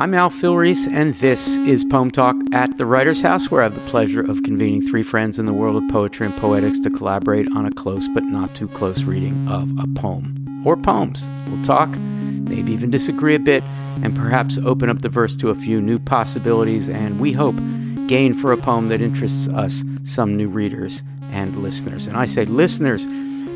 I'm Al Filreis, and this is Poem Talk at the Writer's House, where I have the pleasure of convening three friends in the world of poetry and poetics to collaborate on a close but not too close reading of a poem or poems. We'll talk, maybe even disagree a bit, and perhaps open up the verse to a few new possibilities, and we hope gain for a poem that interests us some new readers and listeners. And I say listeners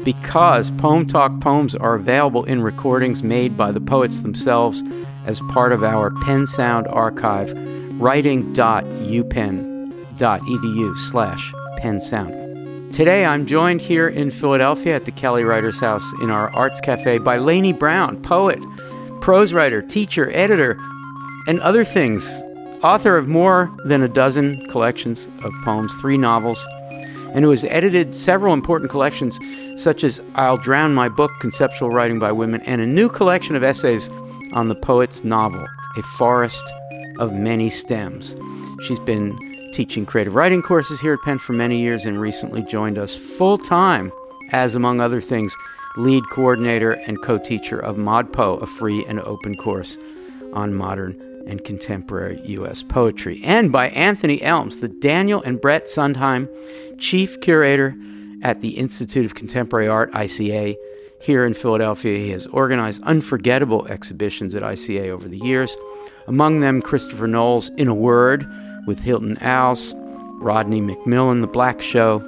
because Poem Talk poems are available in recordings made by the poets themselves as part of our Pen Sound archive, writing.upenn.edu slash pensound. Today I'm joined here in Philadelphia at the Kelly Writers House in our Arts Cafe by Laynie Browne, poet, prose writer, teacher, editor, and other things. Author of more than a dozen collections of poems, three novels, and who has edited several important collections such as I'll Drown My Book, Conceptual Writing by Women, and a new collection of essays on the poet's novel, A Forest of Many Stems. She's been teaching creative writing courses here at Penn for many years and recently joined us full time as, among other things, lead coordinator and co teacher of ModPo, a free and open course on modern and contemporary U.S. poetry, and by Anthony Elms, the Daniel and Brett Sundheim chief curator at the Institute of Contemporary Art, ICA, here in Philadelphia. He has organized unforgettable exhibitions at ICA over the years, among them Christopher Knowles' In a Word with Hilton Als, Rodney McMillian, The Black Show,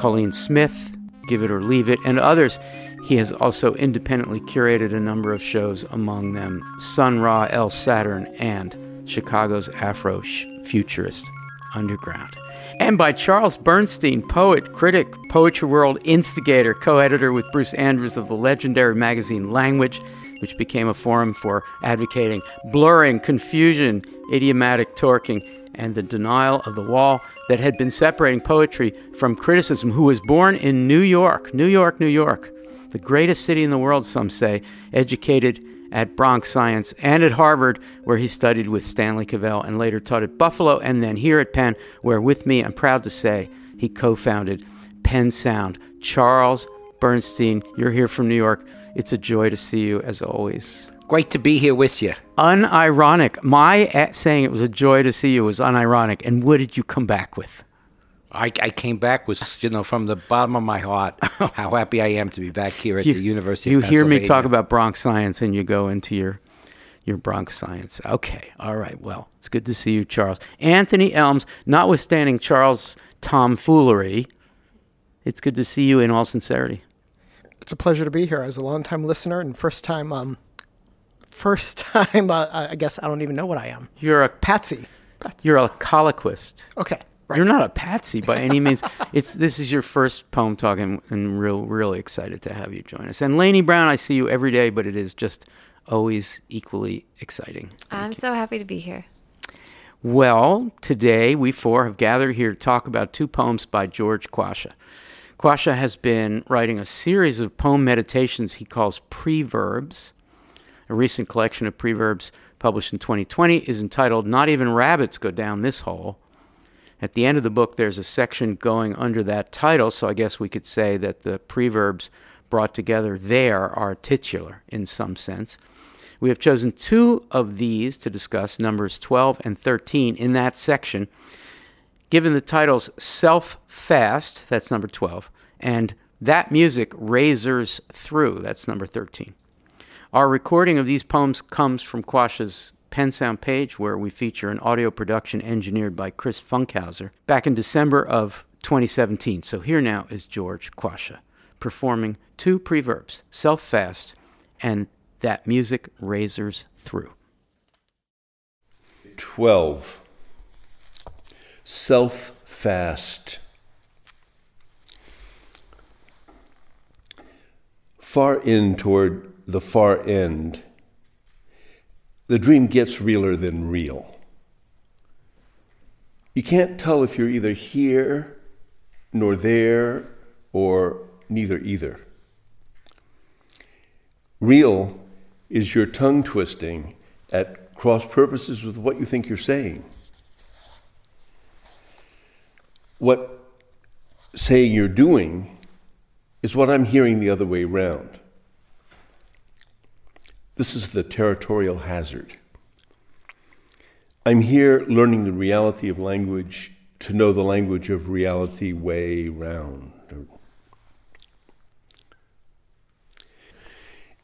Cauleen Smith, Give It or Leave It, and others. He has also independently curated a number of shows, among them Sun Ra El Saturn and Chicago's Afro Futurist Underground and by Charles Bernstein, poet, critic, Poetry World instigator, co editor with Bruce Andrews of the legendary magazine Language, which became a forum for advocating blurring, confusion, idiomatic torquing, and the denial of the wall that had been separating poetry from criticism, who was born in New York, New York, New York, the greatest city in the world, some say, educated at Bronx Science and at Harvard, where he studied with Stanley Cavell and later taught at Buffalo, and then here at Penn, where with me, I'm proud to say, he co founded Penn Sound. Charles Bernstein, you're here from New York. It's a joy to see you as always. Great to be here with you. Unironic. My eh, saying it was a joy to see you was unironic. And what did you come back with? I, I, came back with, you know, from the bottom of my heart, how happy I am to be back here at you, the University you hear me talk about Bronx science and you go into your your Bronx science. Okay. All right. Well, it's good to see you, Charles. Anthony Elms, notwithstanding Charles' tomfoolery, it's good to see you in all sincerity. It's a pleasure to be here as a longtime listener and first time, um, first time, uh, I guess I don't even know what I am. You're a patsy. patsy. You're a colloquist. Okay. Right. You're not a patsy by any means. it's this is your first poem talk, and, and real really excited to have you join us. And Laynie Browne, I see you every day, but it is just always equally exciting. Thank I'm you. so happy to be here. Well, today we four have gathered here to talk about two poems by George Quasha. Quasha has been writing a series of poem meditations he calls preverbs. A recent collection of preverbs published in 2020 is entitled Not Even Rabbits Go Down This Hole at the end of the book, there's a section going under that title, so I guess we could say that the preverbs brought together there are titular in some sense. We have chosen two of these to discuss, numbers 12 and 13, in that section, given the titles Self Fast, that's number 12, and That Music Razors Through, that's number 13. Our recording of these poems comes from Quasha's Pen Sound page, where we feature an audio production engineered by Chris Funkhouser back in December of 2017. So here now is George Quasha performing two preverbs, self fast and that music razors through. 12. Self fast. Far in toward the far end the dream gets realer than real. You can't tell if you're either here nor there or neither either. Real is your tongue twisting at cross purposes with what you think you're saying. What saying you're doing is what I'm hearing the other way around. This is the territorial hazard. I'm here learning the reality of language to know the language of reality way round.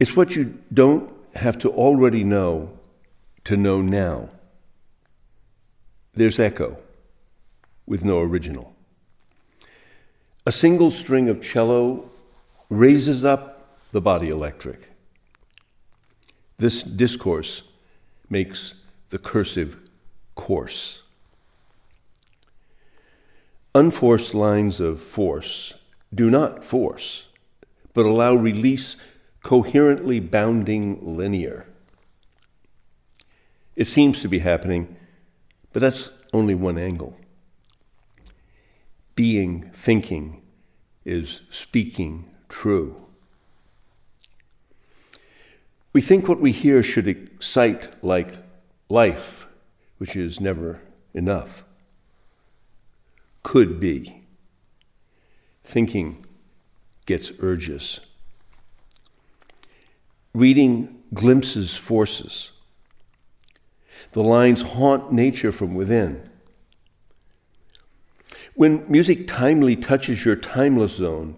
It's what you don't have to already know to know now. There's echo with no original. A single string of cello raises up the body electric. This discourse makes the cursive coarse. Unforced lines of force do not force, but allow release coherently bounding linear. It seems to be happening, but that's only one angle. Being, thinking, is speaking true. We think what we hear should excite like life, which is never enough. Could be. Thinking gets urges. Reading glimpses forces. The lines haunt nature from within. When music timely touches your timeless zone,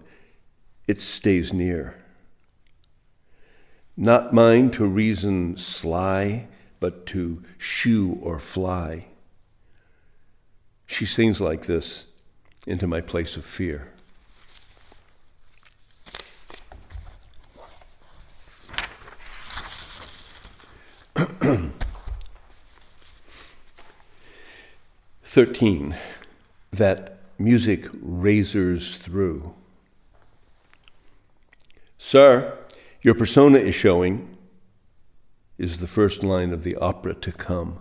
it stays near. Not mine to reason sly, but to shoo or fly. She sings like this into my place of fear. Thirteen, that music razors through. Sir, your persona is showing, is the first line of the opera to come.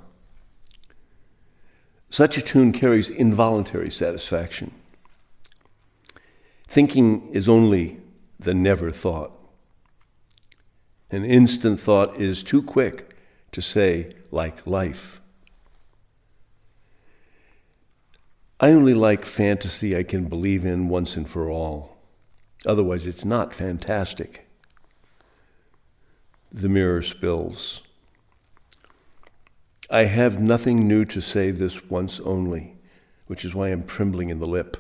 Such a tune carries involuntary satisfaction. Thinking is only the never thought. An instant thought is too quick to say, like life. I only like fantasy I can believe in once and for all. Otherwise, it's not fantastic. The mirror spills. I have nothing new to say this once only, which is why I'm trembling in the lip.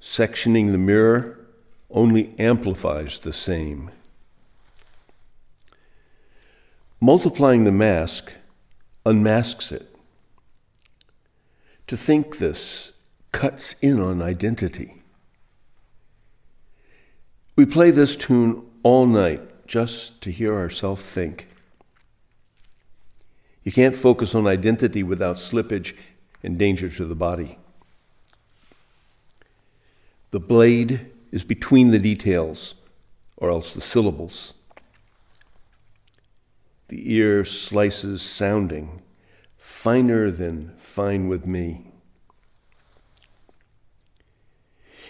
Sectioning the mirror only amplifies the same. Multiplying the mask unmasks it. To think this cuts in on identity. We play this tune all night just to hear ourselves think. You can't focus on identity without slippage and danger to the body. The blade is between the details, or else the syllables. The ear slices sounding, finer than fine with me.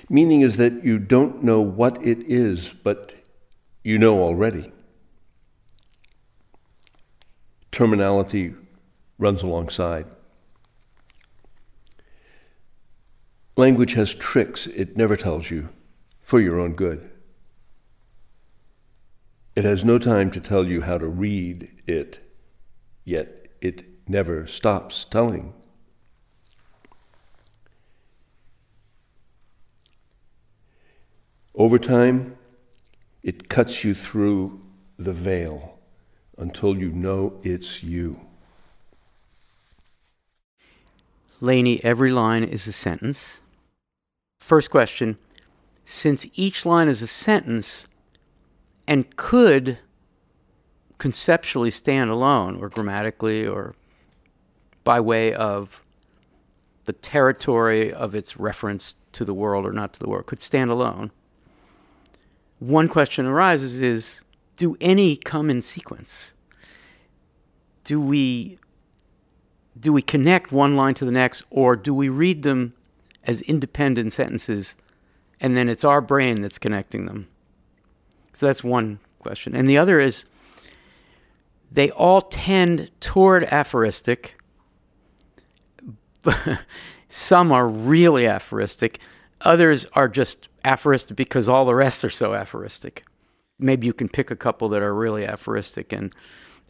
Meaning is that you don't know what it is, but you know already. Terminality runs alongside. Language has tricks it never tells you for your own good. It has no time to tell you how to read it, yet it never stops telling. Over time, it cuts you through the veil until you know it's you. Laynie, every line is a sentence. First question Since each line is a sentence and could conceptually stand alone, or grammatically, or by way of the territory of its reference to the world or not to the world, could stand alone one question arises is do any come in sequence? Do we do we connect one line to the next or do we read them as independent sentences and then it's our brain that's connecting them? So that's one question. And the other is they all tend toward aphoristic. Some are really aphoristic. Others are just aphoristic because all the rest are so aphoristic. Maybe you can pick a couple that are really aphoristic and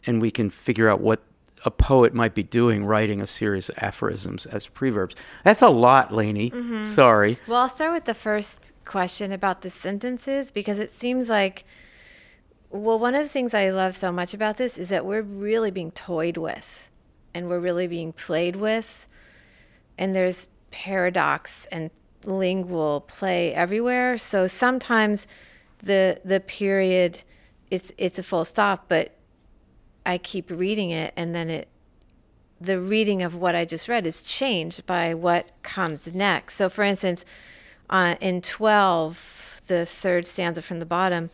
and we can figure out what a poet might be doing, writing a series of aphorisms as preverbs. That's a lot, Laynie. Mm-hmm. Sorry. Well, I'll start with the first question about the sentences because it seems like, well, one of the things I love so much about this is that we're really being toyed with and we're really being played with. And there's paradox and lingual play everywhere. So sometimes the the period it's it's a full stop, but I keep reading it and then it the reading of what I just read is changed by what comes next. So for instance, uh, in 12, the third stanza from the bottom,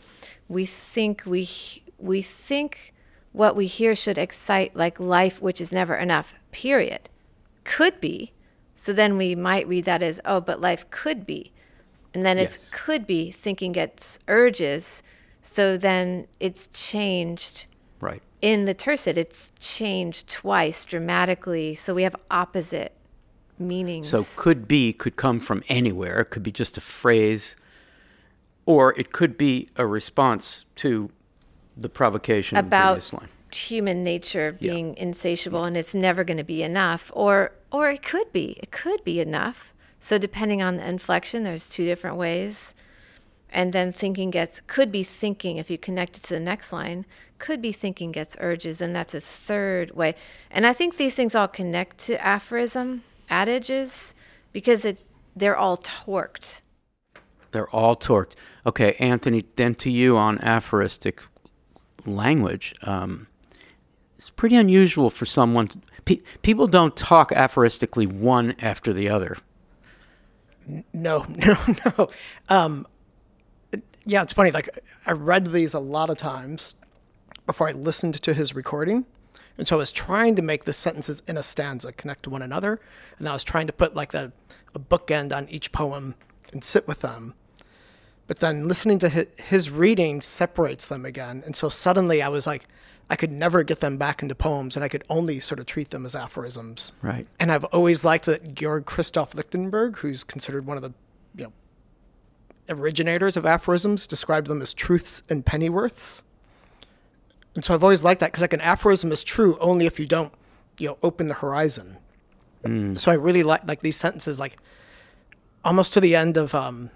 we think we we think what we hear should excite like life which is never enough. Period. Could be. So then we might read that as oh, but life could be. And then it's Yes. could be thinking gets urges. So then it's changed Right. in the tercet. It's changed twice dramatically. So we have opposite meanings. So could be could come from anywhere. It could be just a phrase, or it could be a response to the provocation of the previous line. Human nature Yeah. being insatiable and it's never going to be enough or or it could be it could be enough so depending on the inflection there's two different ways and then thinking gets could be thinking if you connect it to the next line could be thinking gets urges and that's a third way and i think these things all connect to aphorism adages because it they're all torqued They're all torqued. Okay, Anthony. Then to you on aphoristic language. Um, it's pretty unusual for someone. To, pe- people don't talk aphoristically one after the other. No, no, no. Um, yeah, it's funny. Like I read these a lot of times before I listened to his recording, and so I was trying to make the sentences in a stanza connect to one another, and I was trying to put like a, a bookend on each poem and sit with them. But then listening to his, his reading separates them again, and so suddenly I was like, I could never get them back into poems, and I could only sort of treat them as aphorisms. Right. And I've always liked that Georg Christoph Lichtenberg, who's considered one of the you know originators of aphorisms, described them as truths and pennyworths. And so I've always liked that because like an aphorism is true only if you don't you know open the horizon. So I really like like these sentences like almost to the end of um,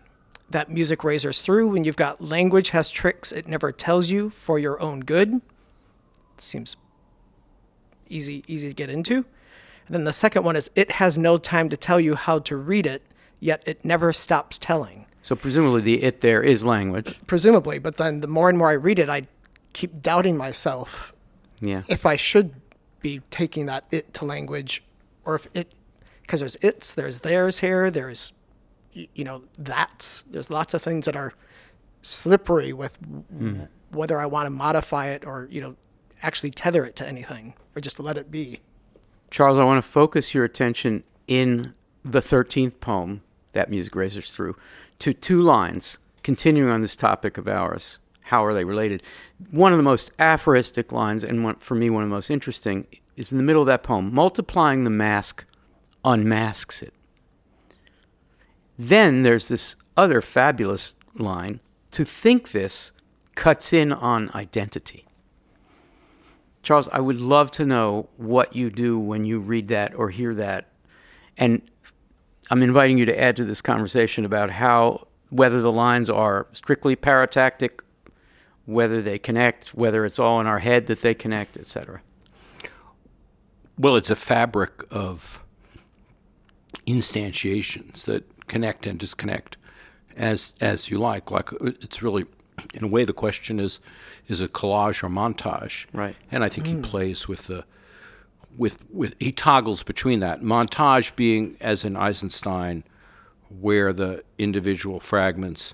that music razors through when you've got language has tricks it never tells you for your own good. Seems easy easy to get into. And then the second one is it has no time to tell you how to read it, yet it never stops telling. So presumably the it there is language. Presumably, but then the more and more I read it, I keep doubting myself Yeah. if I should be taking that it to language or if it because there's its, there's theirs here, there's you know, that's there's lots of things that are slippery with w- whether I want to modify it or, you know, actually tether it to anything or just let it be. Charles, I want to focus your attention in the 13th poem, That Music Razors Through, to two lines, continuing on this topic of ours. How are they related? One of the most aphoristic lines, and one, for me, one of the most interesting, is in the middle of that poem. Multiplying the mask unmasks it. Then there's this other fabulous line to think this cuts in on identity. Charles, I would love to know what you do when you read that or hear that. And I'm inviting you to add to this conversation about how, whether the lines are strictly paratactic, whether they connect, whether it's all in our head that they connect, etc. Well, it's a fabric of instantiations that connect and disconnect as as you like. Like uh, it's really, in a way, the question is, is it collage or montage? Right. And I think he plays with the, with with he toggles between that montage being as in Eisenstein, where the individual fragments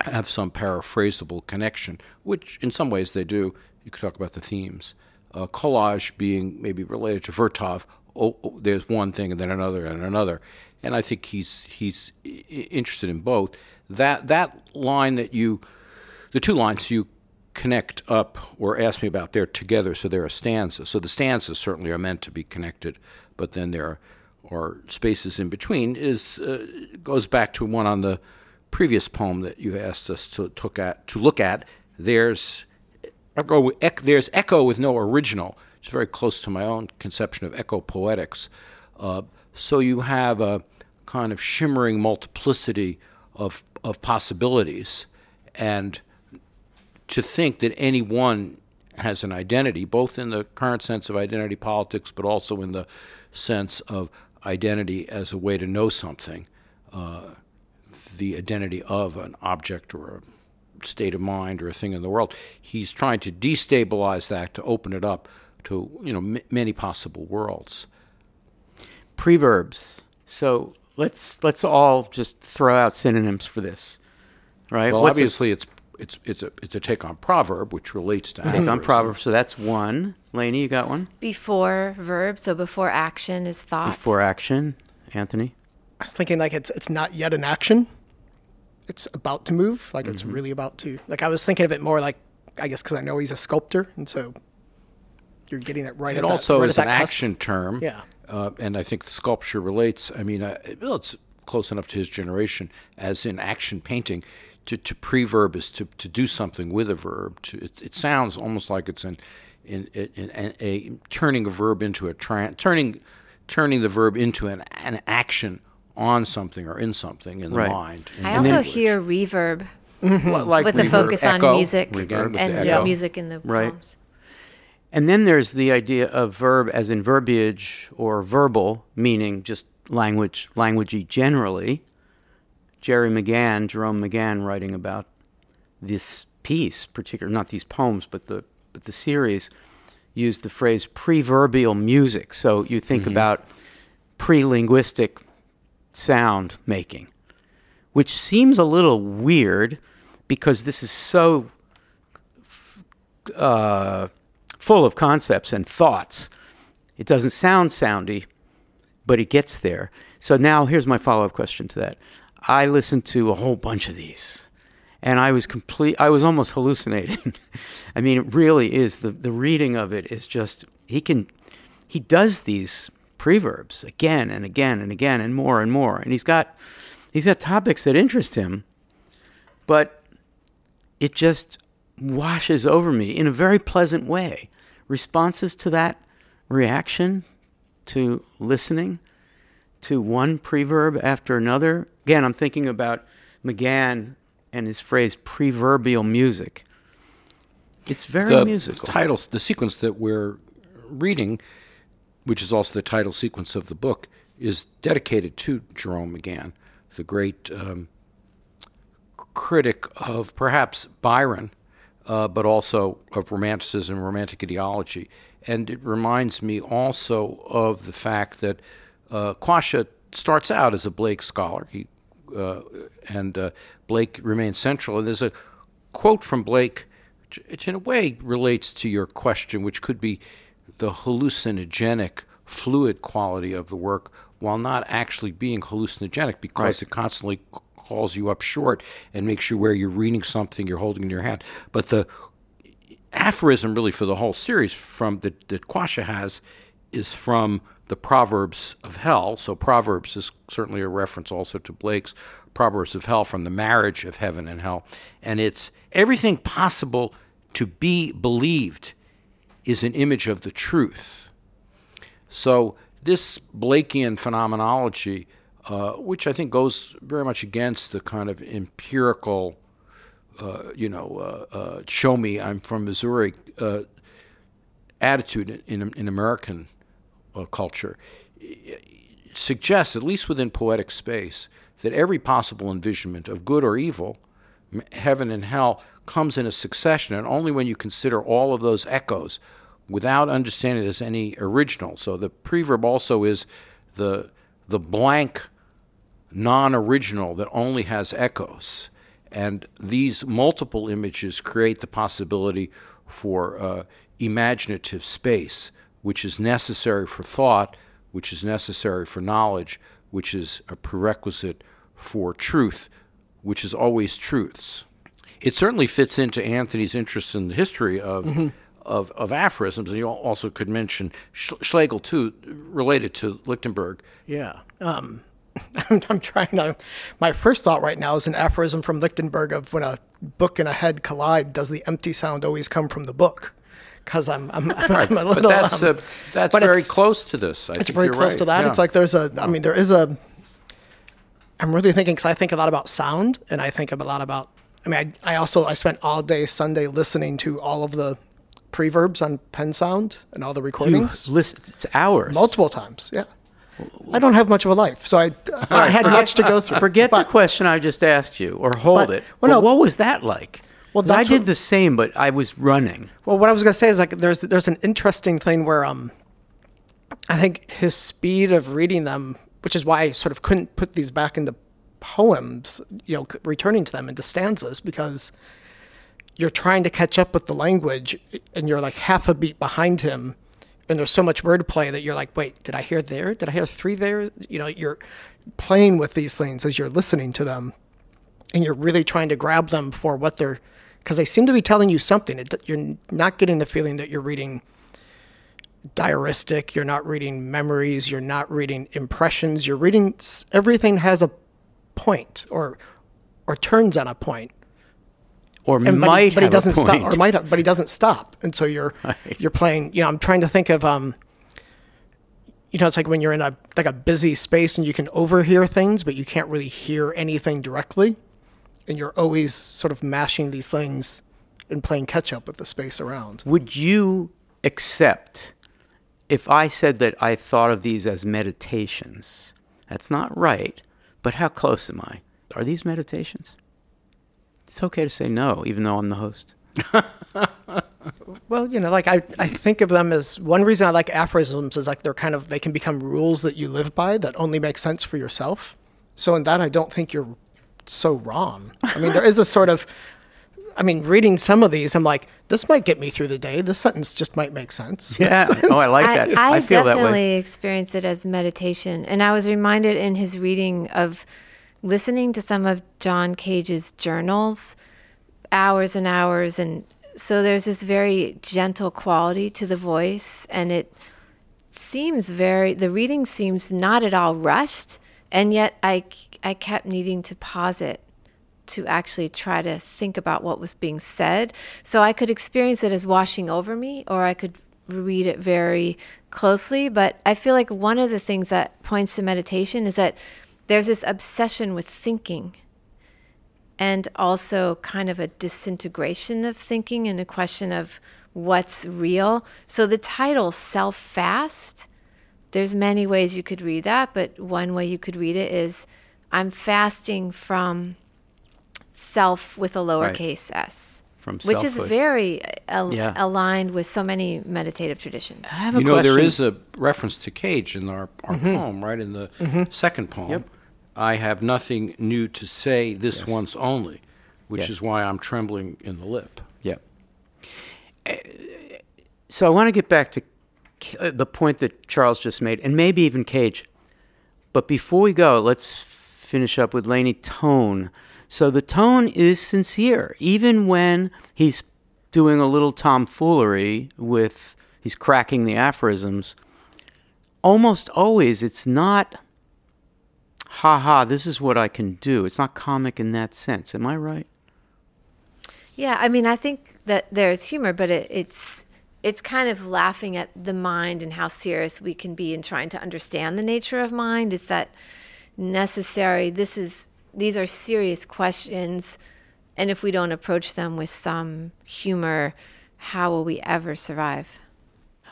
have some paraphrasable connection, which in some ways they do. You could talk about the themes. Uh, collage being maybe related to Vertov. Oh, oh, there's one thing and then another and another, and I think he's he's i- i- interested in both. That that line that you, the two lines you connect up or ask me about, they're together, so they're a stanza. So the stanzas certainly are meant to be connected, but then there are spaces in between. Is uh, goes back to one on the previous poem that you asked us to took at to look at. There's echo, ec- there's echo with no original. It's very close to my own conception of echo poetics. Uh, so you have a kind of shimmering multiplicity of of possibilities, and to think that anyone has an identity, both in the current sense of identity politics, but also in the sense of identity as a way to know something, uh, the identity of an object or a state of mind or a thing in the world. He's trying to destabilize that to open it up to you know m- many possible worlds. Preverbs. So let's let's all just throw out synonyms for this, right? Well, What's a- obviously, it's it's it's a it's a take on proverb, which relates to take on aphorism. proverbs. So that's one. Laynie, you got one Before verb, so before action is thought. before action. Anthony. I was thinking like it's it's not yet an action. It's about to move. Like it's really about to. Like I was thinking of it more like I guess because I know he's a sculptor, and so you're getting it right. It at that- also right is at an cusp. action term. Yeah. Uh, and I think the sculpture relates. I mean, uh, well, it's close enough to his generation as in action painting. To, to preverb is to, to do something with a verb. To, it, it sounds almost like it's an, in, in, in, a turning a verb into a tran turning turning the verb into an, an action on something or in something in the Right. mind. in I the also language. hear reverb Li- like with the reverb, focus on music again, and the the music in the Right. poems. And then there's the idea of verb as in verbiage or verbal, meaning just language, languagey generally. Jerry McGann, Jerome McGann, writing about this piece, particular not these poems, but the but the series, used the phrase preverbal music. So you think about pre-linguistic sound making, which seems a little weird because this is so uh, full of concepts and thoughts. It doesn't sound soundy, but it gets there. So now here's my follow up question to that. I listened to a whole bunch of these and I was complete I was almost hallucinating. I mean it really is the the reading of it is just he can he does these preverbs again and again and again and more and more and he's got he's got topics that interest him but it just washes over me in a very pleasant way. Responses to that reaction to listening to one preverb after another. Again, I'm thinking about McGann and his phrase preverbal music. It's very the musical. titles, the sequence that we're reading, which is also the title sequence of the book, is dedicated to Jerome McGann, the great um, critic of perhaps Byron, uh, but also of Romanticism, romantic ideology. And it reminds me also of the fact that uh, Quasha starts out as a Blake scholar. He uh, and uh, Blake remains central. And there's a quote from Blake, which- which in a way relates to your question, which could be the hallucinogenic, fluid quality of the work, while not actually being hallucinogenic, because Right. it constantly calls you up short and makes you where you're reading something you're holding in your hand. But the aphorism really for the whole series from that, that Quasha has is from the Proverbs of Hell. So Proverbs is certainly a reference also to Blake's Proverbs of Hell from the marriage of heaven and hell. And it's everything possible to be believed is an image of the truth. So this Blakean phenomenology, uh, which I think goes very much against the kind of empirical uh, you know, uh, uh, show me I'm from Missouri uh, attitude in, in, in American uh, culture suggests, at least within poetic space, that every possible envisionment of good or evil, heaven and hell, comes in a succession, and only when you consider all of those echoes without understanding there's any original. So the preverb also is the the blank non-original that only has echoes and these multiple images create the possibility for uh, imaginative space which is necessary for thought which is necessary for knowledge which is a prerequisite for truth which is always truths it certainly fits into Anthony's interest in the history of of, of aphorisms, and you also could mention Schlegel too, related to Lichtenberg. Yeah. Um, I'm, I'm trying to. My first thought right now is an aphorism from Lichtenberg of when a book and a head collide, does the empty sound always come from the book? Because I'm, I'm, I'm, a little. but that's um, uh, that's but very close to this. I it's think very close right. to that. Yeah. It's like there's a. I mean, there is a. I'm really thinking because I think a lot about sound, and I think a lot about. I mean, I, I also I spent all day Sunday listening to all of the preverbs on Pen Sound and all the You recordings listen, it's hours. multiple times. Yeah, I don't have much of a life, so I, I had much to go through. Forget But- the question I just asked you, or hold but- it. well, no. what was that like? Well, I did what- the same, but I was running. Well, what I was going to say is like there's there's an interesting thing where um, I think his speed of reading them, which is why I sort of couldn't put these back into poems, you know, returning to them into stanzas because you're trying to catch up with the language and you're like half a beat behind him. And there's so much wordplay that you're like, wait, did I hear there? Did I hear three there? You know, you're playing with these things as you're listening to them and you're really trying to grab them for what they're because they seem to be telling you something. It, you're not getting the feeling that you're reading diaristic you're not reading memories you're not reading impressions. You're reading everything has a point or or turns on a point. Or and, but, might he, but he doesn't a point. stop or might have, but he doesn't stop. And so you're you're playing you know i'm trying to think of um you know it's like when you're in a like a busy space and you can overhear things but you can't really hear anything directly and you're always sort of mashing these things and playing catch up with the space around Would you accept if I said that I thought of these as meditations? That's not right, but how close am I? Are these meditations? It's okay to say no, even though I'm the host. well you know like I, I think of them as one reason i like aphorisms is like they're kind of they can become rules that you live by that only make sense for yourself so in that i don't think you're so wrong i mean there is a sort of i mean reading some of these i'm like this might get me through the day this sentence just might make sense Yeah. Oh, I like that. I, I, feel that definitely way. experienced it as meditation. And I was reminded in his reading of listening to some of John Cage's journals, hours and hours. And so there's this very gentle quality to the voice. And it seems very, the reading seems not at all rushed. And yet I, I kept needing to pause it to actually try to think about what was being said. So I could experience it as washing over me, or I could read it very closely. But I feel like one of the things that points to meditation is that there's this obsession with thinking and also kind of a disintegration of thinking and a question of what's real. So the title Self Fast, there's many ways you could read that, but one way you could read it is I'm fasting from self with a lowercase s, From which is very uh, al- Yeah. aligned with so many meditative traditions. I have a You know, there question. is a reference to Cage in our, our poem, right? In the second poem. Yep. I have nothing new to say this once only, which Yes. is why I'm trembling in the lip. Yeah. Uh, So I want to get back to K- Uh, the point that Charles just made, and maybe even Cage. But before we go, let's finish up with Laynie tone. So the tone is sincere, even when he's doing a little tomfoolery with he's cracking the aphorisms. Almost always, it's not. Ha ha! This is what I can do. It's not comic in that sense. Am I right? Yeah, I mean, I think that there's humor, but it, it's it's kind of laughing at the mind and how serious we can be in trying to understand the nature of mind. Is that necessary? This is these are serious questions, and if we don't approach them with some humor, how will we ever survive?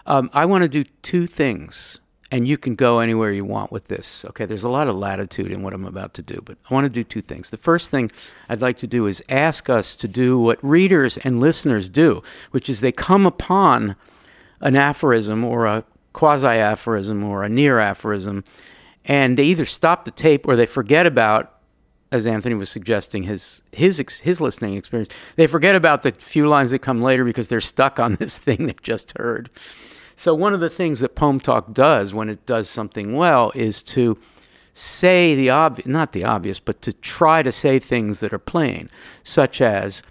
Um, I want to do two things, and you can go anywhere you want with this. Okay, there's a lot of latitude in what I'm about to do, but I want to do two things. The first thing I'd like to do is ask us to do what readers and listeners do, which is they come upon an aphorism or a quasi aphorism or a near aphorism, and they either stop the tape or they forget about as Anthony was suggesting, his his his listening experience. They forget about the few lines that come later because they're stuck on this thing they've just heard. So one of the things that Poem Talk does when it does something well is to say the obvious, not the obvious, but to try to say things that are plain, such as,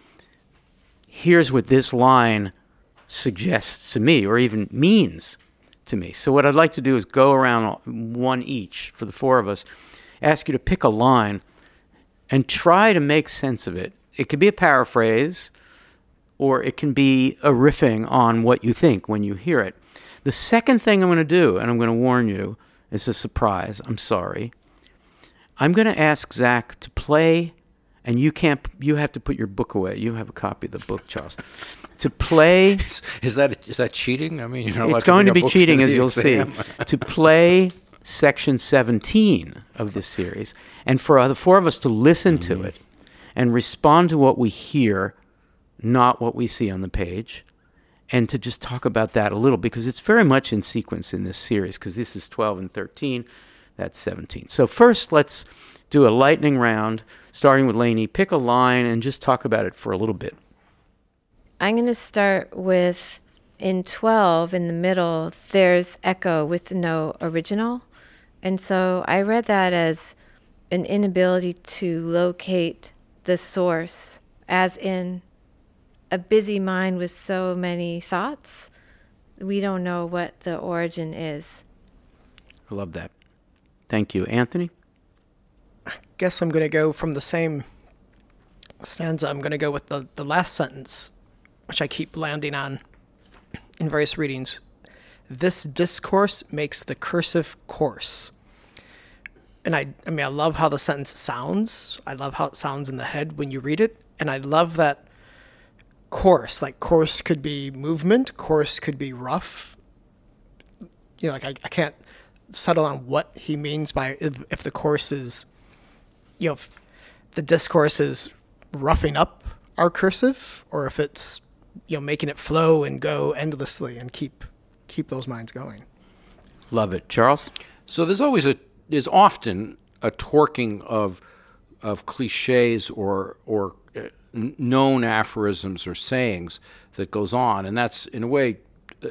"Here's what this line suggests to me, or even means to me." So what I'd like to do is go around one each for the four of us ask you to pick a line and try to make sense of it. It could be a paraphrase, or it can be a riffing on what you think when you hear it. The second thing I'm going to do, and I'm going to warn you, is a surprise. I'm sorry. I'm going to ask Zach to play, and you can't. You have to put your book away. You have a copy of the book, Charles. To play, Is, that is that cheating? I mean, it's going to bring be cheating, as you'll see. to play section 17 of this series, and for the four of us to listen to mm-hmm. it and respond to what we hear, not what we see on the page, and to just talk about that a little because it's very much in sequence in this series because this is 12 and 13, that's 17. So, first, let's do a lightning round, starting with Laynie. Pick a line and just talk about it for a little bit. I'm going to start with in 12 in the middle, there's echo with no original. And so I read that as an inability to locate the source, as in a busy mind with so many thoughts. We don't know what the origin is. I love that. Thank you. Anthony? I guess I'm going to go from the same stanza. I'm going to go with the, the last sentence, which I keep landing on in various readings. This discourse makes the cursive coarse. And I, I mean, I love how the sentence sounds. I love how it sounds in the head when you read it. And I love that coarse. Like, coarse could be movement, coarse could be rough. You know, like, I, I can't settle on what he means by if, if the course is you know, if the discourse is roughing up our cursive, or if it's you know making it flow and go endlessly and keep keep those minds going. Love it. Charles? So there's always a there's often a torquing of of cliches or or n- known aphorisms or sayings that goes on, and that's in a way uh,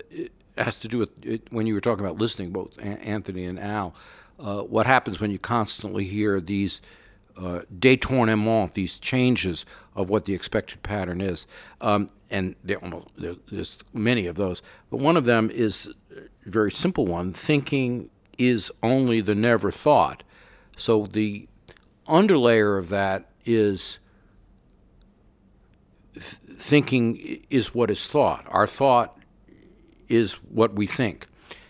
has to do with it, when you were talking about listening, both Anthony and Al. Uh, what happens when you constantly hear these uh, détournements, these changes of what the expected pattern is, um, and there, almost, there's many of those. But one of them is a very simple one: thinking is only the never thought. So the underlayer of that is thinking is what is thought. Our thought is what we think.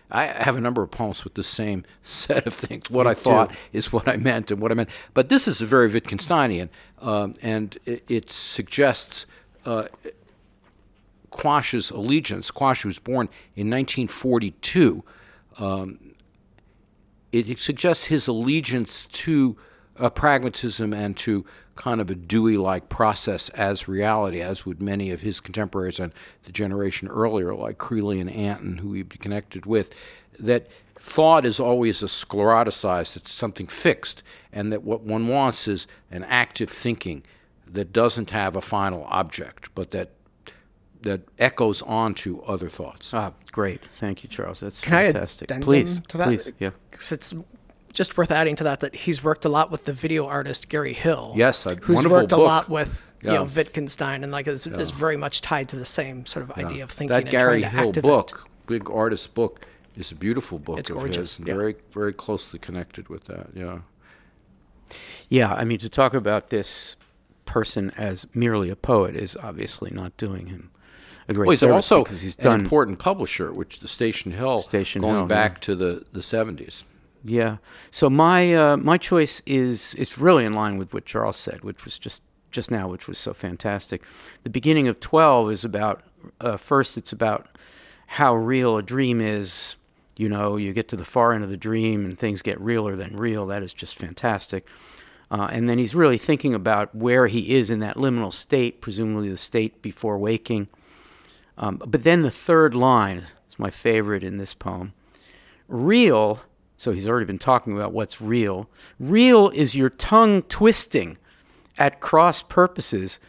I have a number of poems with the same set of things. What I thought is what I meant, and what I meant. But this is very Wittgensteinian, um, and it, it suggests uh, Quash's allegiance. Quash was born in 1942. Um, it, it suggests his allegiance to uh, pragmatism and to kind of a Dewey-like process as reality, as would many of his contemporaries and the generation earlier, like Creeley and Antin, who he'd be connected with. That thought is always a scleroticized; it's something fixed, and that what one wants is an active thinking that doesn't have a final object, but that that echoes on to other thoughts. Ah, great. Thank you, Charles. That's Can fantastic. addendum please, to that? please. yeah. it's just worth adding to that that he's worked a lot with the video artist Gary Hill. Yes, a who's wonderful worked a lot with you know Wittgenstein and like is, is very much tied to the same sort of idea of thinking that and Gary to Hill activate. book, big artist book, is a beautiful book It's of gorgeous, his, and yeah. very very closely connected with that. Yeah. Yeah, I mean, to talk about this person as merely a poet is obviously not doing him a great Well, he's service also because he's an done. important publisher, which the Station Hill, Station going Hill, back yeah. to the the seventies. Yeah. So my uh, my choice is it's really in line with what Charles said, which was just just now, which was so fantastic. The beginning of twelve is about uh, first. It's about how real a dream is. You know, you get to the far end of the dream and things get realer than real. That is just fantastic. Uh, and then he's really thinking about where he is in that liminal state, presumably the state before waking. Um, but then the third line is my favorite in this poem. Real, so he's already been talking about what's real. Real is your tongue twisting at cross purposes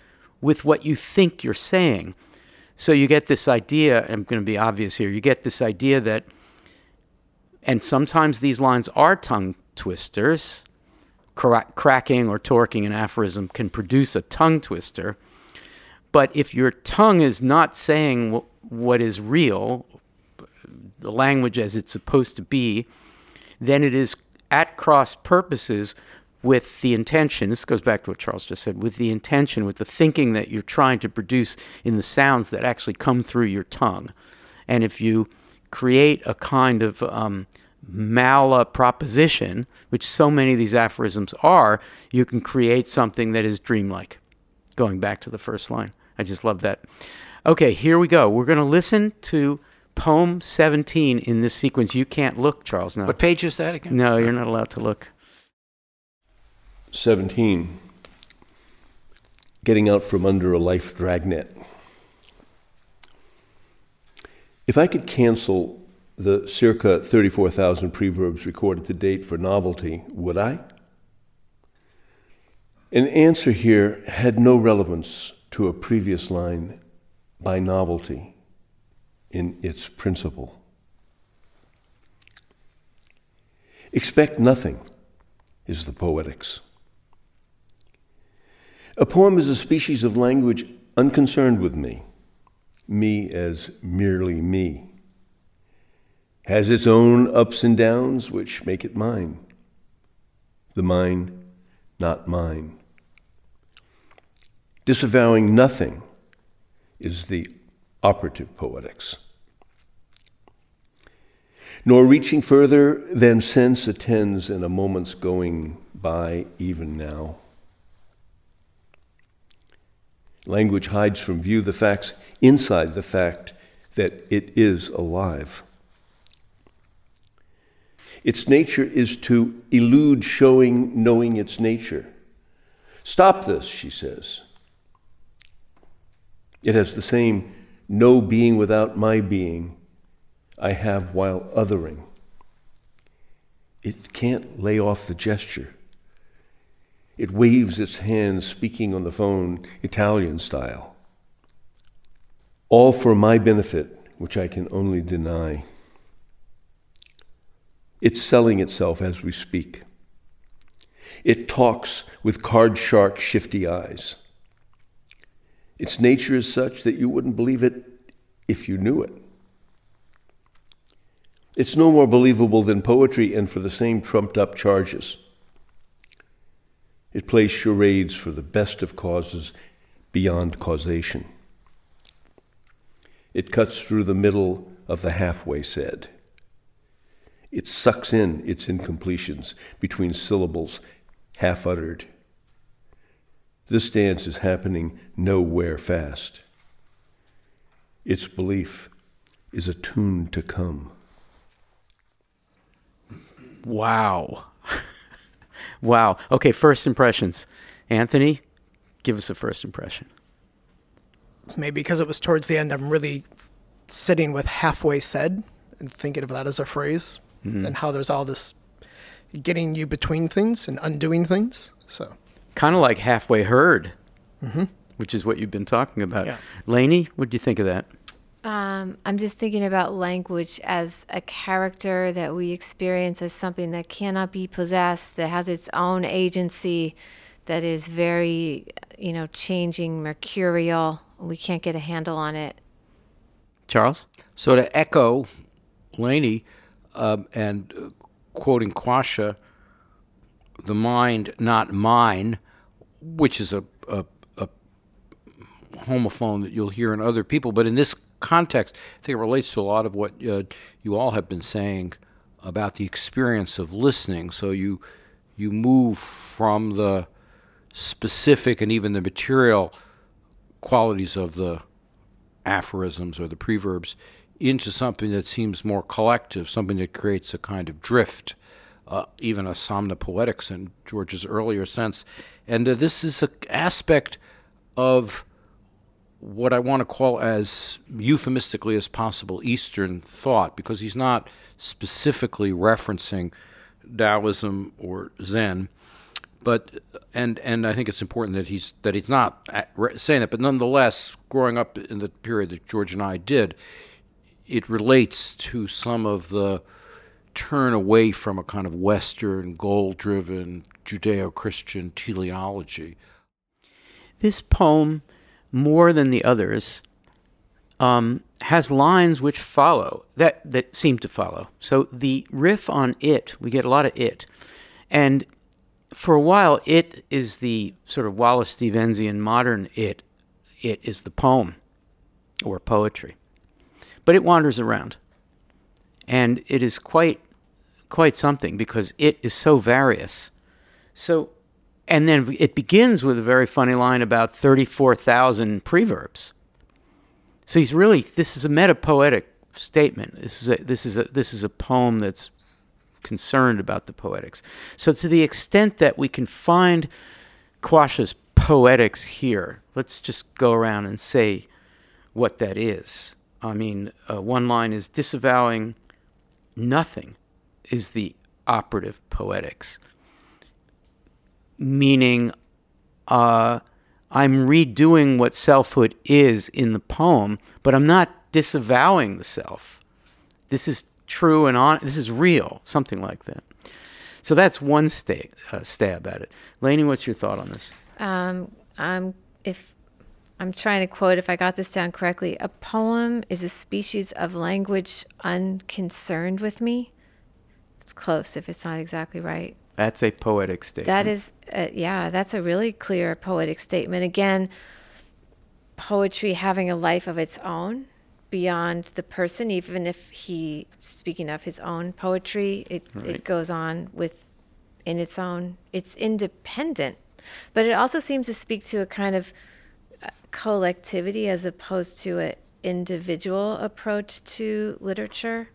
with what you think you're saying. So you get this idea, I'm going to be obvious here, you get this idea that, and sometimes these lines are tongue twisters. Cra- cracking or torquing an aphorism can produce a tongue twister. But if your tongue is not saying wh- what is real, the language as it's supposed to be, then it is at cross purposes with the intention, this goes back to what Charles just said, with the intention, with the thinking that you're trying to produce in the sounds that actually come through your tongue. And if you create a kind of um, malaproposition, which so many of these aphorisms are, you can create something that is dreamlike. Going back to the first line. I just love that. Okay, here we go. We're going to listen to poem 17 in this sequence. You can't look, Charles. No. What page is that again? No, you're not allowed to look. 17. Getting out from under a life dragnet. If I could cancel the circa 34,000 preverbs recorded to date for novelty, would I? An answer here had no relevance to a previous line by novelty in its principle. Expect nothing is the poetics. A poem is a species of language unconcerned with me, me as merely me, has its own ups and downs which make it mine, the mine not mine. Disavowing nothing is the operative poetics. Nor reaching further than sense attends in a moment's going by even now. Language hides from view the facts inside the fact that it is alive. Its nature is to elude showing knowing its nature. Stop this, she says. It has the same no being without my being I have while othering. It can't lay off the gesture. It waves its hands, speaking on the phone, Italian style. All for my benefit, which I can only deny. It's selling itself as we speak. It talks with card shark, shifty eyes. Its nature is such that you wouldn't believe it if you knew it. It's no more believable than poetry, and for the same trumped up charges. It plays charades for the best of causes beyond causation. It cuts through the middle of the halfway said. It sucks in its incompletions between syllables half uttered. This dance is happening nowhere fast. Its belief is a tune to come. Wow. wow. Okay, first impressions. Anthony, give us a first impression. Maybe because it was towards the end, I'm really sitting with halfway said and thinking of that as a phrase Mm-hmm. and how there's all this getting you between things and undoing things. So, Kind of like halfway heard, which is what you've been talking about. Yeah. Laynie, what do you think of that? Um, I'm just thinking about language as a character that we experience as something that cannot be possessed, that has its own agency, that is very, you know, changing, mercurial. We can't get a handle on it. Charles? So to echo Laynie um, and uh, quoting Quasha, the mind, not mine, which is a, a, a homophone that you'll hear in other people, but in this context, I think it relates to a lot of what uh, you all have been saying about the experience of listening. So you you move from the specific and even the material qualities of the aphorisms or the preverbs into something that seems more collective, something that creates a kind of drift, uh, even a somnopoetics in George's earlier sense. And uh, this is an aspect of what I want to call as euphemistically as possible Eastern thought, because he's not specifically referencing Taoism or Zen, but and and I think it's important that he's that he's not saying that, but nonetheless, growing up in the period that George and I did, it relates to some of the turn away from a kind of Western, goal-driven, Judeo-Christian teleology. This poem, more than the others, um, has lines which follow that that seem to follow. So the riff on it, we get a lot of it, and for a while, it is the sort of Wallace Stevensian modern it. It is the poem or poetry, but it wanders around, and it is quite quite something because it is so various. So, and then it begins with a very funny line about thirty-four thousand preverbs. So he's really this is a metapoetic statement. This is a this is a this is a poem that's concerned about the poetics. So to the extent that we can find Quasha's poetics here, let's just go around and say what that is. I mean, uh, one line is disavowing nothing is the operative poetics, meaning uh, I'm redoing what selfhood is in the poem, but I'm not disavowing the self. This is true and on. This is real, something like that. So that's one sta- uh, stab at it. Laynie, what's your thought on this? Um, I'm if I'm trying to quote if I got this down correctly. A poem is a species of language unconcerned with me. It's close if it's not exactly right. That's a poetic statement. That is, uh, yeah, that's a really clear poetic statement. Again, poetry having a life of its own beyond the person, even if he, speaking of his own poetry, it, Right. it goes on with in its own, it's independent. But it also seems to speak to a kind of uh, collectivity as opposed to an individual approach to literature.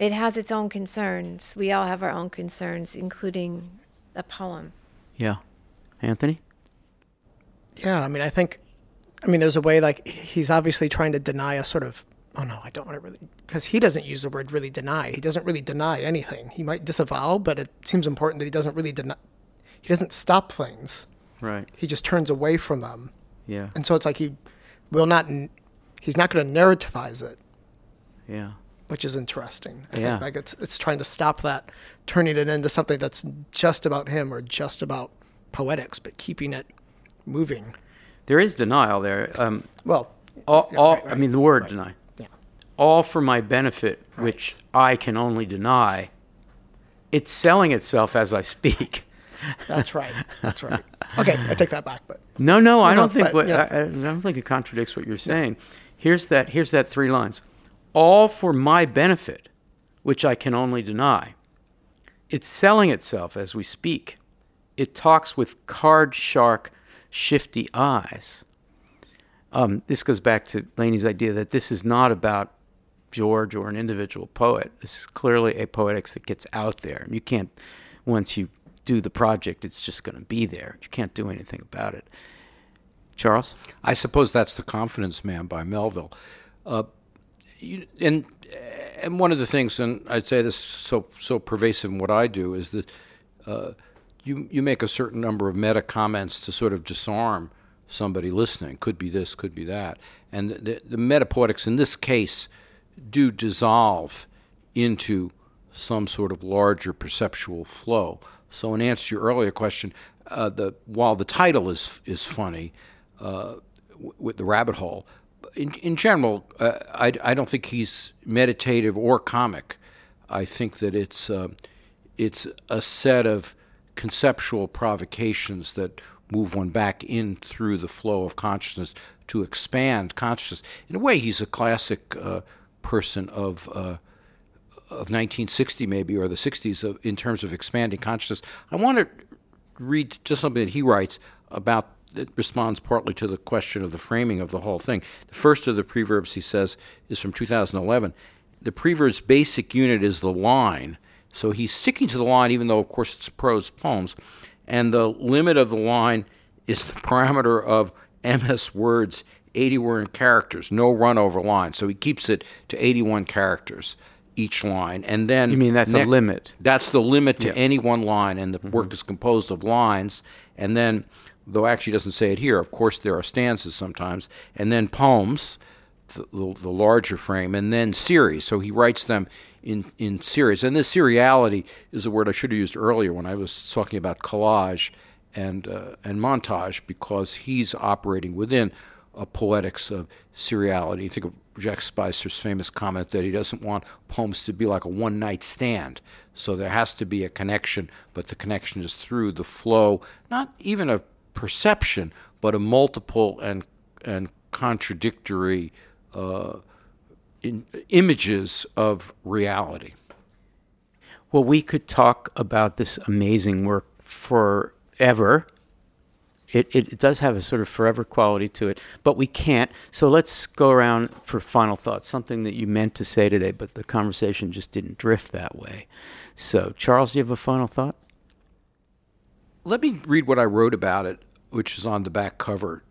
It has its own concerns. We all have our own concerns, including a poem. Yeah. Anthony? Yeah, I mean, I think, I mean, there's a way like he's obviously trying to deny a sort of, oh no, I don't want to really, because he doesn't use the word really deny. He doesn't really deny anything. He might disavow, but it seems important that he doesn't really deny, he doesn't stop things. Right. He just turns away from them. Yeah. And so it's like he will not, he's not going to narrativize it, Yeah. Which is interesting. I Yeah. think like it's, it's trying to stop that, turning it into something that's just about him or just about poetics, but keeping it moving. There is denial there. Um, Well, all, Yeah, all right, I mean, the word right. deny. yeah. All for my benefit, which I can only deny. It's selling itself as I speak. That's right. That's right. Okay, I take that back. But No, no, I don't think. but, What, you know. I, I don't think it contradicts what you're saying. Here's that. Here's that three lines. All for my benefit, which I can only deny. It's selling itself as we speak. It talks with card shark, shifty eyes. Um, this goes back to Laynie's idea that this is not about George or an individual poet. This is clearly a poetics that gets out there. You can't, once you do the project, it's just going to be there. You can't do anything about it. Charles? I suppose that's the Confidence Man by Melville. Uh, you, and and one of the things, and I'd say this is so so pervasive in what I do, is that uh, you you make a certain number of meta comments to sort of disarm somebody listening. Could be this, could be that, and the, the metapoetics in this case do dissolve into some sort of larger perceptual flow. So, in answer to your earlier question, uh, the while the title is is funny, uh, w- with the rabbit hole, in in general, uh, I I don't think he's meditative or comic. I think that it's uh, it's a set of conceptual provocations that move one back in through the flow of consciousness to expand consciousness. In a way, he's a classic uh, person of uh, of 1960 maybe or the 60s of, in terms of expanding consciousness. I want to read just something that he writes about that responds partly to the question of the framing of the whole thing. The first of the preverbs he says is from 2011. The preverb's basic unit is the line. So he's sticking to the line even though of course it's prose poems and the limit of the line is the parameter of MS words 81 characters, no run over line. So he keeps it to 81 characters each line and then You mean that's a limit? that's the limit to Yeah. any one line, and the work mm-hmm. is composed of lines. And then, though actually doesn't say it here, of course there are stanzas sometimes, and then poems, the, the, larger frame, and then series. So he writes them in in series. And this seriality is a word I should have used earlier when I was talking about collage and uh, and montage, because he's operating within a poetics of seriality. You think of Jack Spicer's famous comment that he doesn't want poems to be like a one night stand. So there has to be a connection, but the connection is through the flow, not even of perception, but a multiple and and contradictory uh, in, images of reality. Well, we could talk about this amazing work forever. It, it, it, does have a sort of forever quality to it, but we can't. So let's go around for final thoughts, something that you meant to say today, but the conversation just didn't drift that way. So, Charles, do you have a final thought? Let me read what I wrote about it, which is on the back cover.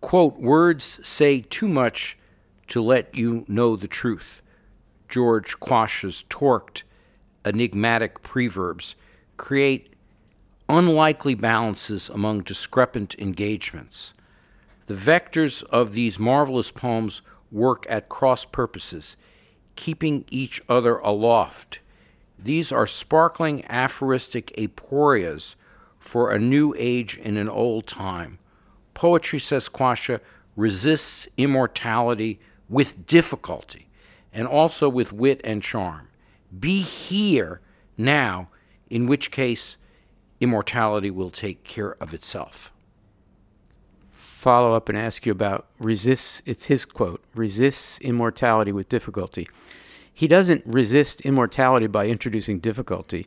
Quote, words say too much to let you know the truth. George Quasha's torqued, enigmatic preverbs create unlikely balances among discrepant engagements. The vectors of these marvelous poems work at cross purposes, keeping each other aloft. These are sparkling aphoristic aporias for a new age in an old time. Poetry, says Quasha, resists immortality with difficulty and also with wit and charm. Be here now, in which case immortality will take care of itself. Follow up and ask you about resists, it's his quote, resists immortality with difficulty. He doesn't resist immortality by introducing difficulty.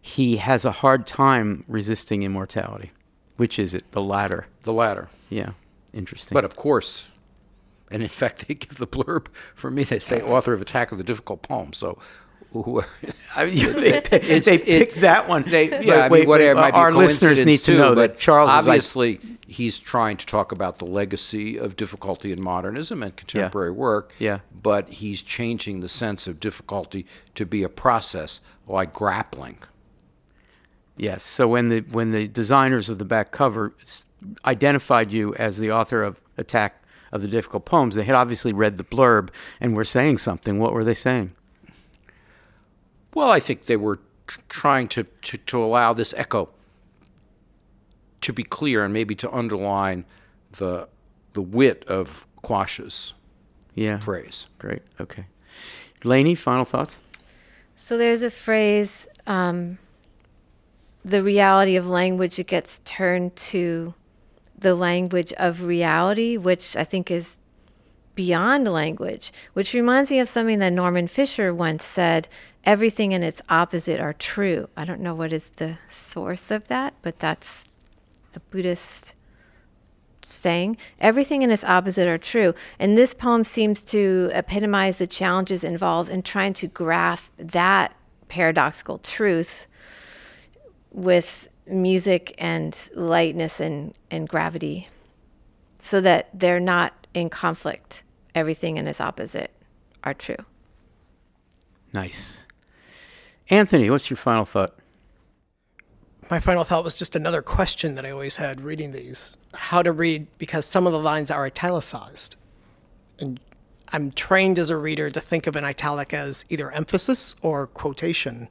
He has a hard time resisting immortality. Which is it? The latter. The latter. Yeah. Interesting. But of course, and in fact, they give the blurb for me. They say author of Attack of the Difficult Poem. So I mean, they, they, they picked that one. They, yeah, wait, I mean, whatever. Wait, our listeners need too, to know that Charles obviously like, he's trying to talk about the legacy of difficulty in modernism and contemporary yeah. work. Yeah. But he's changing the sense of difficulty to be a process like grappling. Yes. So when the when the designers of the back cover identified you as the author of Attack of the Difficult Poems, they had obviously read the blurb and were saying something. What were they saying? Well, I think they were tr- trying to, to, to allow this echo to be clear and maybe to underline the the wit of Quasha's yeah. phrase. Great. Okay. Laynie, final thoughts? So there's a phrase, um, the reality of language, it gets turned to the language of reality, which I think is beyond language, which reminds me of something that Norman Fischer once said everything and its opposite are true. I don't know what is the source of that, but that's a Buddhist saying. Everything and its opposite are true. And this poem seems to epitomize the challenges involved in trying to grasp that paradoxical truth with music and lightness and, and gravity so that they're not in conflict. Everything and its opposite are true. Nice. Anthony, what's your final thought? My final thought was just another question that I always had reading these how to read, because some of the lines are italicized. And I'm trained as a reader to think of an italic as either emphasis or quotation.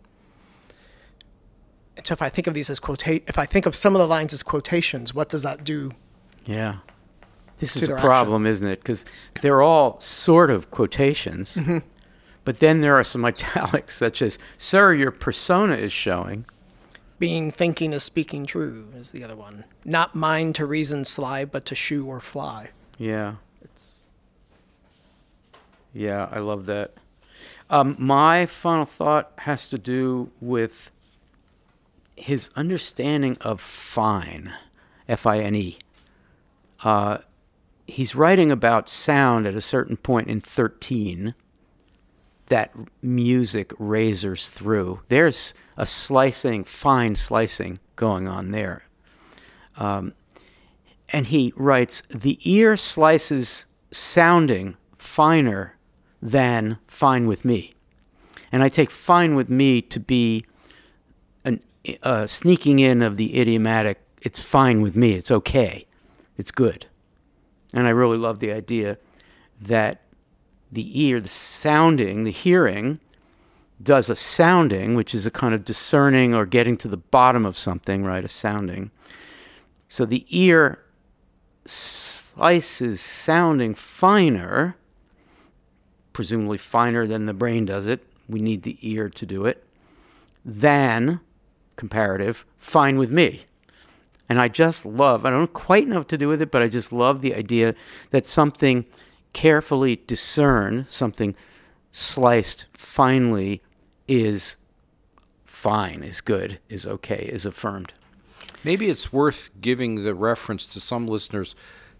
So if I think of these as quotate, if I think of some of the lines as quotations, what does that do? Yeah. This is a problem, action? isn't it? Because they're all sort of quotations. Mm-hmm. But then there are some italics, such as, Sir, your persona is showing. Being thinking is speaking true is the other one. Not mine to reason sly, but to shew or fly. Yeah. It's Yeah, I love that. Um, my final thought has to do with his understanding of fine, F I N E. Uh, he's writing about sound at a certain point in 13 that music razors through. There's a slicing, fine slicing going on there. Um, and he writes, The ear slices sounding finer than fine with me. And I take fine with me to be a sneaking in of the idiomatic, it's fine with me, it's okay, it's good. And I really love the idea that the ear, the sounding, the hearing, does a sounding, which is a kind of discerning or getting to the bottom of something, right? A sounding. So the ear slices sounding finer, presumably finer than the brain does it. We need the ear to do it, than comparative, fine with me. And I just love, I don't quite know what to do with it, but I just love the idea that something carefully discerned, something sliced finely, is fine, is good, is okay, is affirmed. Maybe it's worth giving the reference to some listeners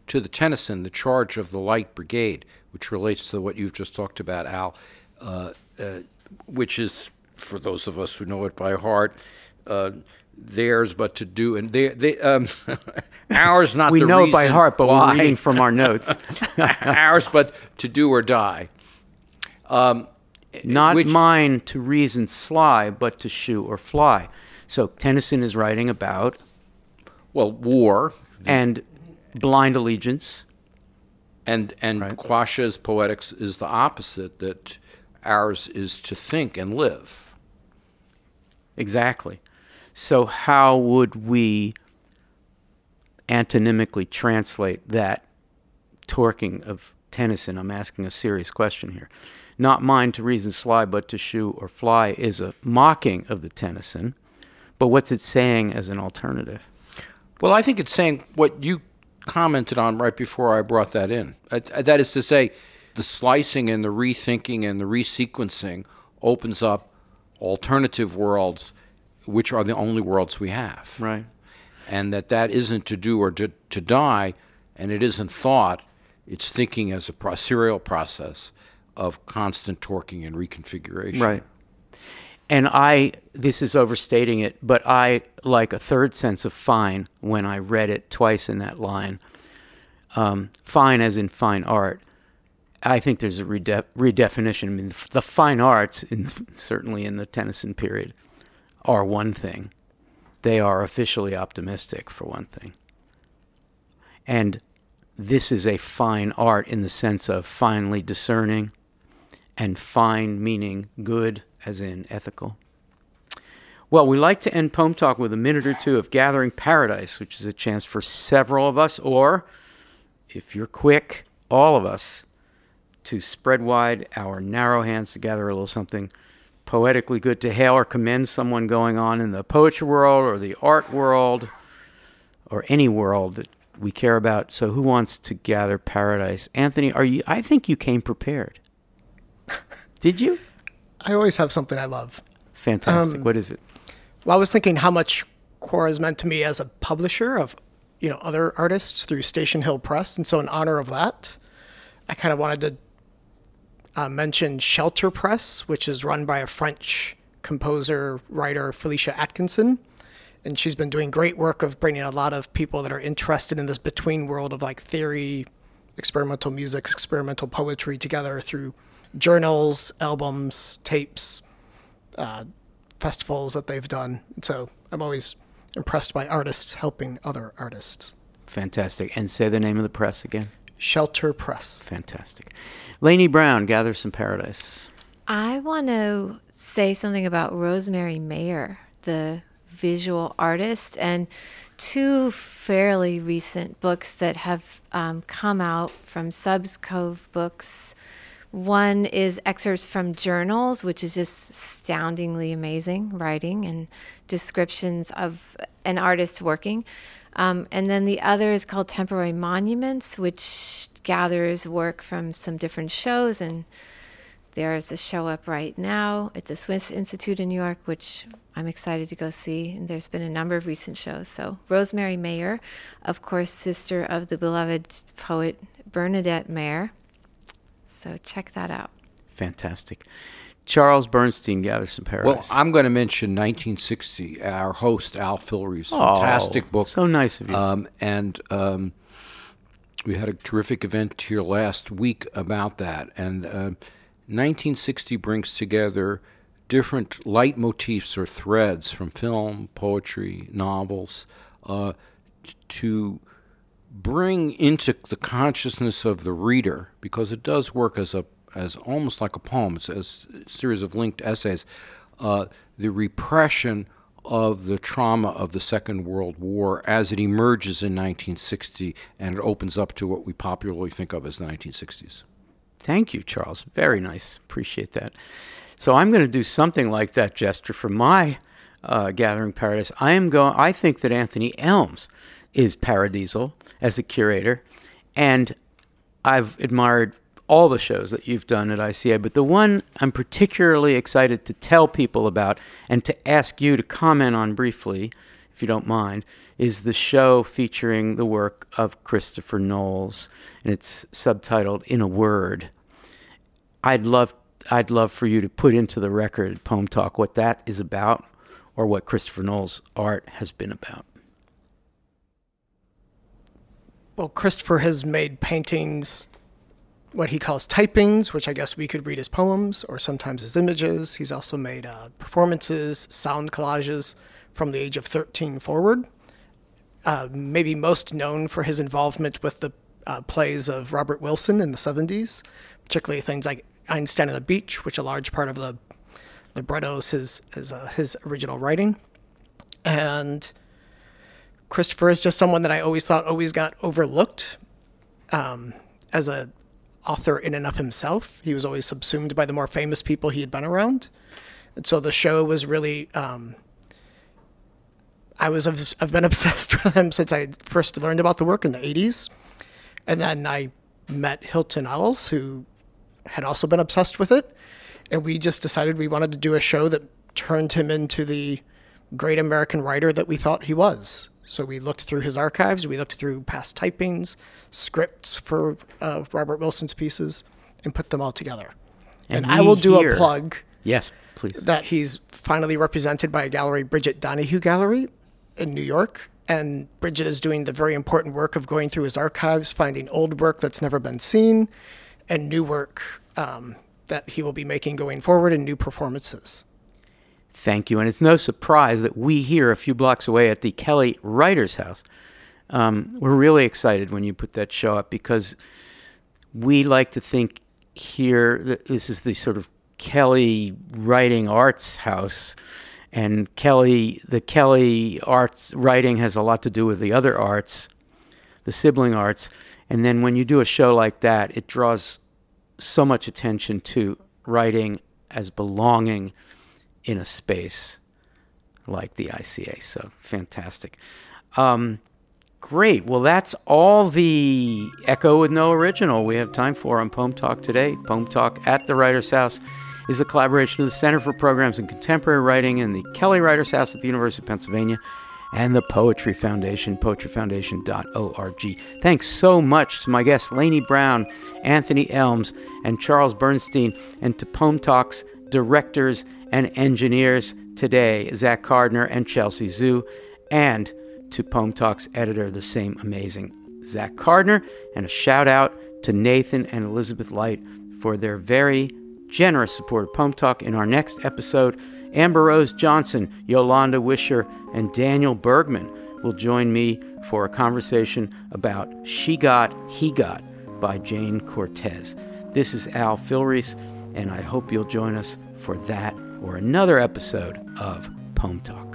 to the Tennyson, The Charge of the Light Brigade, which relates to what you've just talked about, Al, uh, uh, which is, for those of us who know it by heart, uh, theirs but to do, and they, they um, ours not we know it by heart, but why. we're reading from our notes. ours but to do or die. Not Which- mine to reason sly, but to shoot or fly. So Tennyson is writing about Well, war, and blind allegiance. and and Right. Quasha's poetics is the opposite. That ours is to think and live. Exactly. So how would we antonymically translate that torquing of Tennyson? I'm asking a serious question here. Not mine to reason sly, but to shoot or fly is a mocking of the Tennyson. But what's it saying as an alternative? Well, I think it's saying what you commented on right before I brought that in. Uh, That is to say, the slicing and the rethinking and the resequencing opens up alternative worlds, which are the only worlds we have. Right. And that that isn't to do or to, to die, and it isn't thought. It's thinking as a pro- serial process of constant torquing and reconfiguration. Right. And I, this is overstating it, but I like a third sense of fine when I read it twice in that line. Um, fine as in fine art. I think there's a rede- redefinition. I mean, the fine arts, in, certainly in the Tennyson period, are one thing. They are officially optimistic, for one thing. And this is a fine art in the sense of finely discerning, and fine meaning good, as in ethical. Well, we like to end Poem Talk with a minute or two of Gathering Paradise, which is a chance for several of us, or if you're quick, all of us, to spread wide our narrow hands to gather a little something poetically good to hail or commend someone going on in the poetry world or the art world or any world that we care about. So, who wants to gather paradise? Anthony, are you? I think you came prepared. Did you? I always have something I love. Fantastic. Um, what is it? Well, I was thinking how much Quasha has meant to me as a publisher of, you know, other artists through Station Hill Press, and so in honor of that, I kind of wanted to uh, mention Shelter Press, which is run by a French composer writer Felicia Atkinson, and she's been doing great work of bringing a lot of people that are interested in this between world of like theory, experimental music, experimental poetry together through journals, albums, tapes, uh, festivals that they've done. So I'm always impressed by artists helping other artists. Fantastic. And say the name of the press again. Shelter Press. Fantastic. Laynie Browne, Gather Some Paradise. I want to say something about Rosemary Mayer, the visual artist, and two fairly recent books that have um, come out from Soberscove Books. One is excerpts from journals, which is just astoundingly amazing writing and descriptions of an artist working. Um, and then the other is called Temporary Monuments, which gathers work from some different shows. And there's a show up right now at the Swiss Institute in New York, which I'm excited to go see. And there's been a number of recent shows. So, Rosemary Mayer, of course, sister of the beloved poet Bernadette Mayer. So, check that out. Fantastic. Charles Bernstein, gathers Some Well, I'm going to mention 1960, our host Al Filreis's Oh, fantastic book. So nice of you. Um, and um, we had a terrific event here last week about that. And uh, 1960 brings together different leitmotifs or threads from film, poetry, novels uh, to bring into the consciousness of the reader, because it does work as a as almost like a poem. It's a series of linked essays. Uh, the repression of the trauma of the Second World War as it emerges in 1960 and it opens up to what we popularly think of as the 1960s. Thank you, Charles. Very nice. Appreciate that. So I'm going to do something like that gesture for my uh, Gathering Paradise. I am going. I think that Anthony Elms is Paradiesel as a curator, and I've admired all the shows that you've done at ICA, but the one I'm particularly excited to tell people about and to ask you to comment on briefly, if you don't mind, is the show featuring the work of Christopher Knowles, and it's subtitled "In a Word." I'd love, I'd love for you to put into the record Poem Talk what that is about, or what Christopher Knowles' art has been about. Well, Christopher has made paintings what he calls typings, which I guess we could read as poems or sometimes as images. He's also made uh, performances, sound collages from the age of 13 forward. Uh, maybe most known for his involvement with the uh, plays of Robert Wilson in the 70s, particularly things like Einstein on the Beach, which a large part of the libretto is his, is, uh, his original writing. And Christopher is just someone that I always thought always got overlooked um, as a author in and of himself. He was always subsumed by the more famous people he had been around. And so the show was really, um, I was, I've been obsessed with him since I first learned about the work in the 80s. And then I met Hilton Als, who had also been obsessed with it. And we just decided we wanted to do a show that turned him into the great American writer that we thought he was. So we looked through his archives, we looked through past typings, scripts for uh, Robert Wilson's pieces, and put them all together. And, And I will do hear- a plug Yes, please. that he's finally represented by a gallery, Bridget Donahue Gallery in New York. And Bridget is doing the very important work of going through his archives, finding old work that's never been seen, and new work um, that he will be making going forward and new performances. Thank you. And it's no surprise that we here, a few blocks away at the Kelly Writers House, um, we're really excited when you put that show up because we like to think here that this is the sort of Kelly Writing Arts House. And Kelly, the Kelly arts writing has a lot to do with the other arts, the sibling arts. And then when you do a show like that, it draws so much attention to writing as belonging in a space like the ICA. So fantastic. Um, great. Well, that's all the Echo with No Original we have time for on Poem Talk today. Poem Talk at the Writer's House is a collaboration of the Center for Programs in Contemporary Writing and the Kelly Writers House at the University of Pennsylvania and the Poetry Foundation, poetryfoundation.org. Thanks so much to my guests, Laynie Browne, Anthony Elms, and Charles Bernstein, and to Poem Talk's directors and engineers today, Zach Carduner and Chelsea Zhu, and to Poem Talk's editor, the same amazing Zach Carduner, and a shout out to Nathan and Elizabeth Light for their very generous support of Poem Talk. In our next episode, Amber Rose Johnson, Yolanda Wisher, and Daniel Bergman will join me for a conversation about She Got, He Got by Jayne Cortez. This is Al Filreis, and I hope you'll join us for that or another episode of Poem Talk.